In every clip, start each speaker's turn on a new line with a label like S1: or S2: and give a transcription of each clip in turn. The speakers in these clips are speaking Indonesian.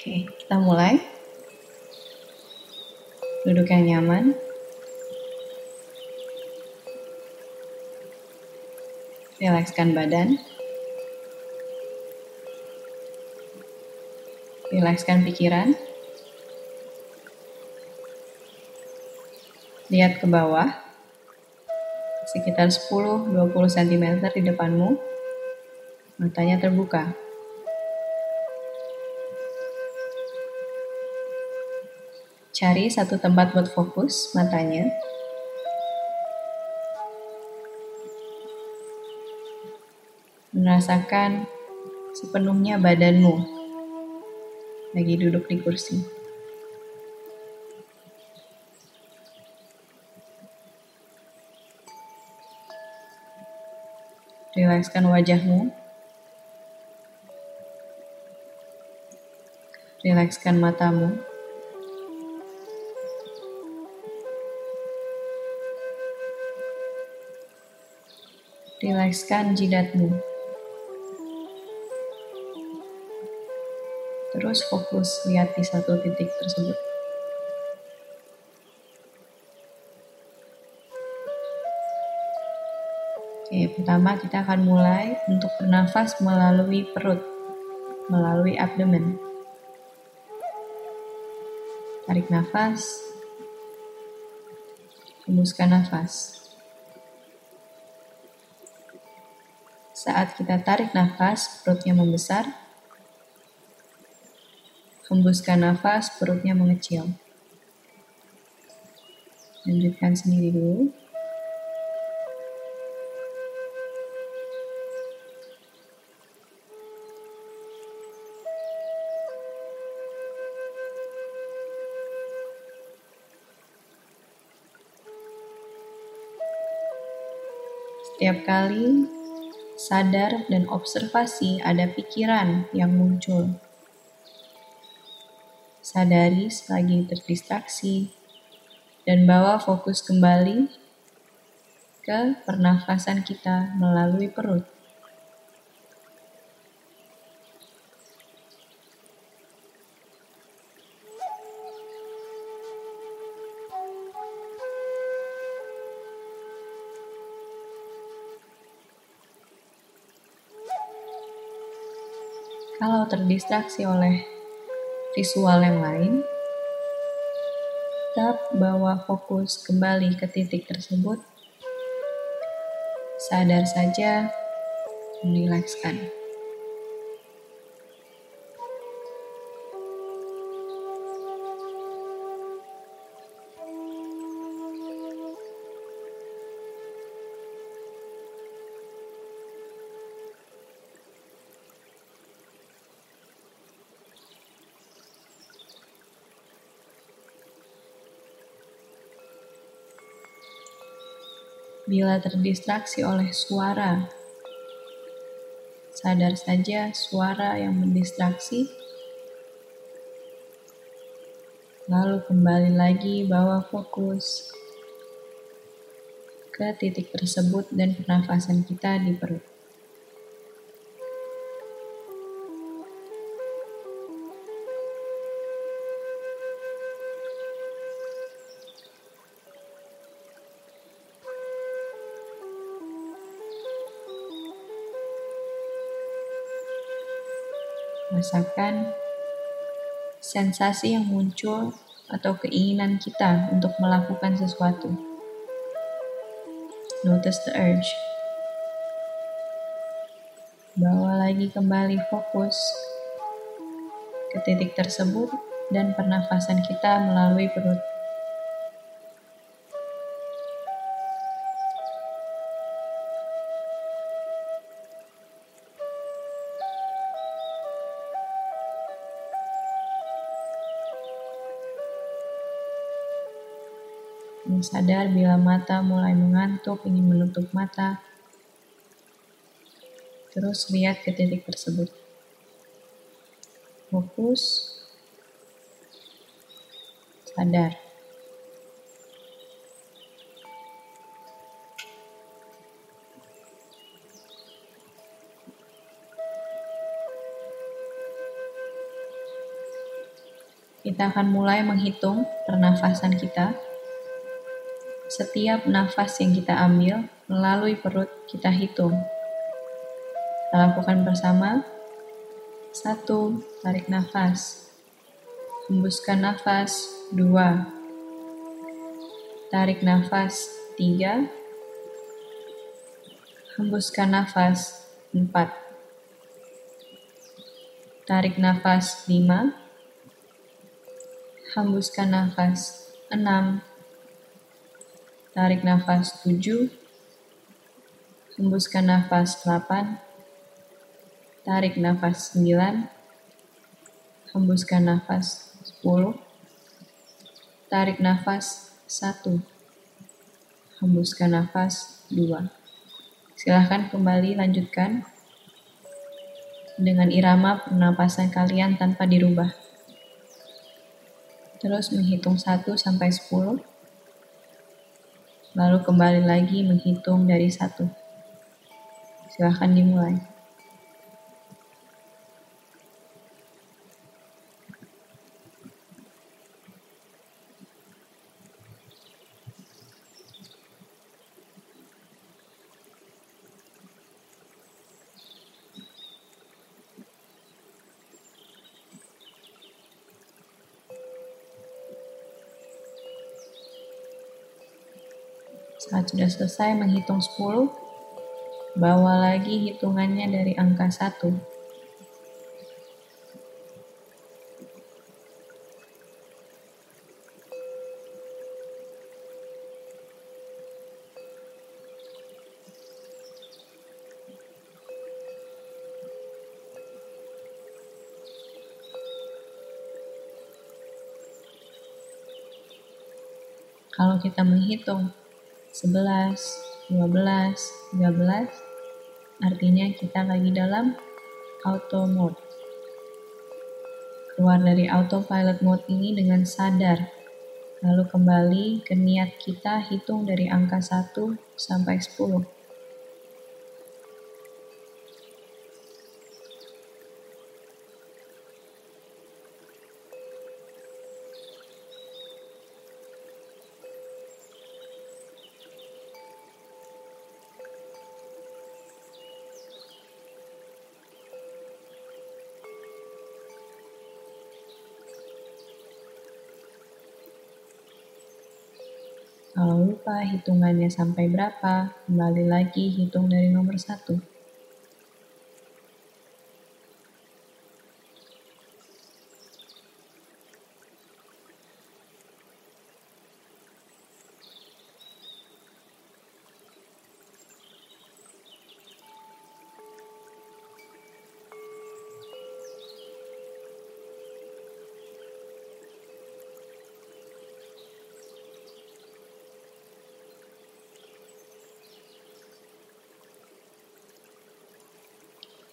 S1: Oke, kita mulai. Duduk yang nyaman. Rilekskan badan. Rilekskan pikiran. Lihat ke bawah. Sekitar 10-20 cm di depanmu. Matanya terbuka. Cari satu tempat buat fokus matanya. Merasakan sepenuhnya badanmu lagi duduk di kursi. Rilekskan wajahmu. Rilekskan matamu. Rilekskan jidatmu. Terus fokus lihat di satu titik tersebut. Oke, pertama kita akan mulai untuk bernafas melalui perut, melalui abdomen. Tarik nafas, hembuskan nafas. Saat kita tarik nafas, perutnya membesar. Hembuskan nafas, perutnya mengecil. Lanjutkan sendiri dulu. Setiap kali sadar dan observasi ada pikiran yang muncul. Sadari selagi terdistraksi dan bawa fokus kembali ke pernafasan kita melalui perut. Kalau terdistraksi oleh visual yang lain, tetap bawa fokus kembali ke titik tersebut. Sadar saja, merilekskan. Bila terdistraksi oleh suara. Sadar saja suara yang mendistraksi. Lalu kembali lagi bawa fokus ke titik tersebut dan pernafasan kita di perut. Rasakan sensasi yang muncul atau keinginan kita untuk melakukan sesuatu. Notice the urge. Bawa lagi kembali fokus ke titik tersebut dan pernafasan kita melalui perut. Dan sadar bila mata mulai mengantuk, ingin menutup mata. Terus lihat ke titik tersebut. Fokus, sadar. Kita akan mulai menghitung pernafasan kita. Setiap nafas yang kita ambil melalui perut, kita hitung. Kita lakukan bersama. Satu, tarik nafas. Hembuskan nafas. Dua. Tarik nafas. Tiga. Hembuskan nafas. Empat. Tarik nafas. Lima hembuskan nafas 6 tarik nafas 7 hembuskan nafas 8 tarik nafas 9 hembuskan nafas 10 tarik nafas 1 hembuskan nafas 2 silahkan kembali lanjutkan dengan irama pernapasan kalian tanpa dirubah. Terus menghitung 1 sampai 10, lalu kembali lagi menghitung dari 1. Silahkan dimulai. Saat sudah selesai menghitung 10, bawa lagi hitungannya dari angka 1. Kalau kita menghitung 11, 12, 13, artinya kita lagi dalam auto mode. Keluar dari autopilot mode ini dengan sadar, lalu kembali ke niat kita hitung dari angka 1 sampai 10. Kalau lupa hitungannya sampai berapa, kembali lagi hitung dari nomor satu.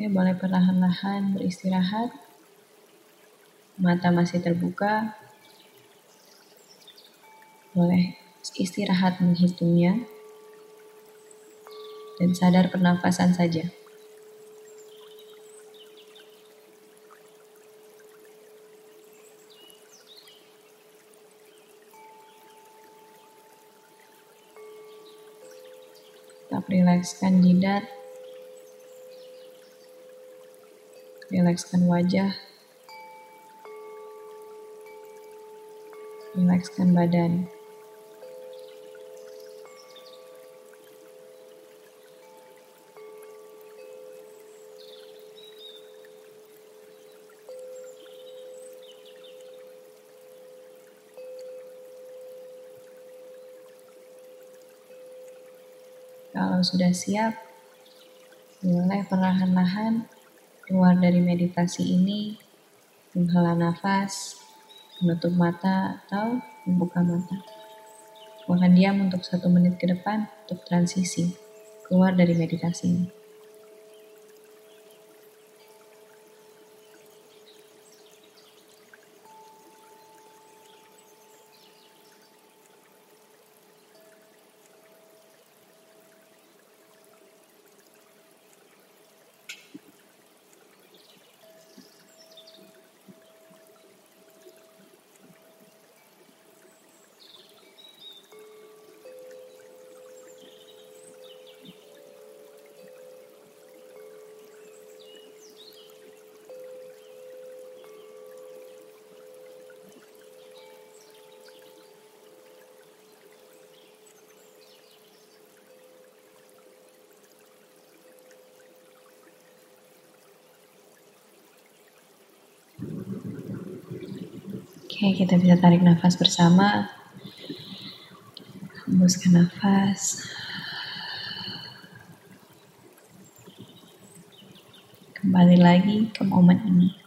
S1: Oke, boleh perlahan-lahan beristirahat. Mata masih terbuka. Boleh istirahat menghitungnya. Dan sadar pernafasan saja. Tetap rilekskan jidat rilekskan wajah, rilekskan badan. Kalau sudah siap, mulai perlahan-lahan Keluar dari meditasi ini, menghela nafas, menutup mata, atau membuka mata. Makan diam untuk satu menit ke depan untuk transisi keluar dari meditasi ini. Oke, kita bisa tarik nafas bersama. Hembuskan nafas. Kembali lagi ke momen ini.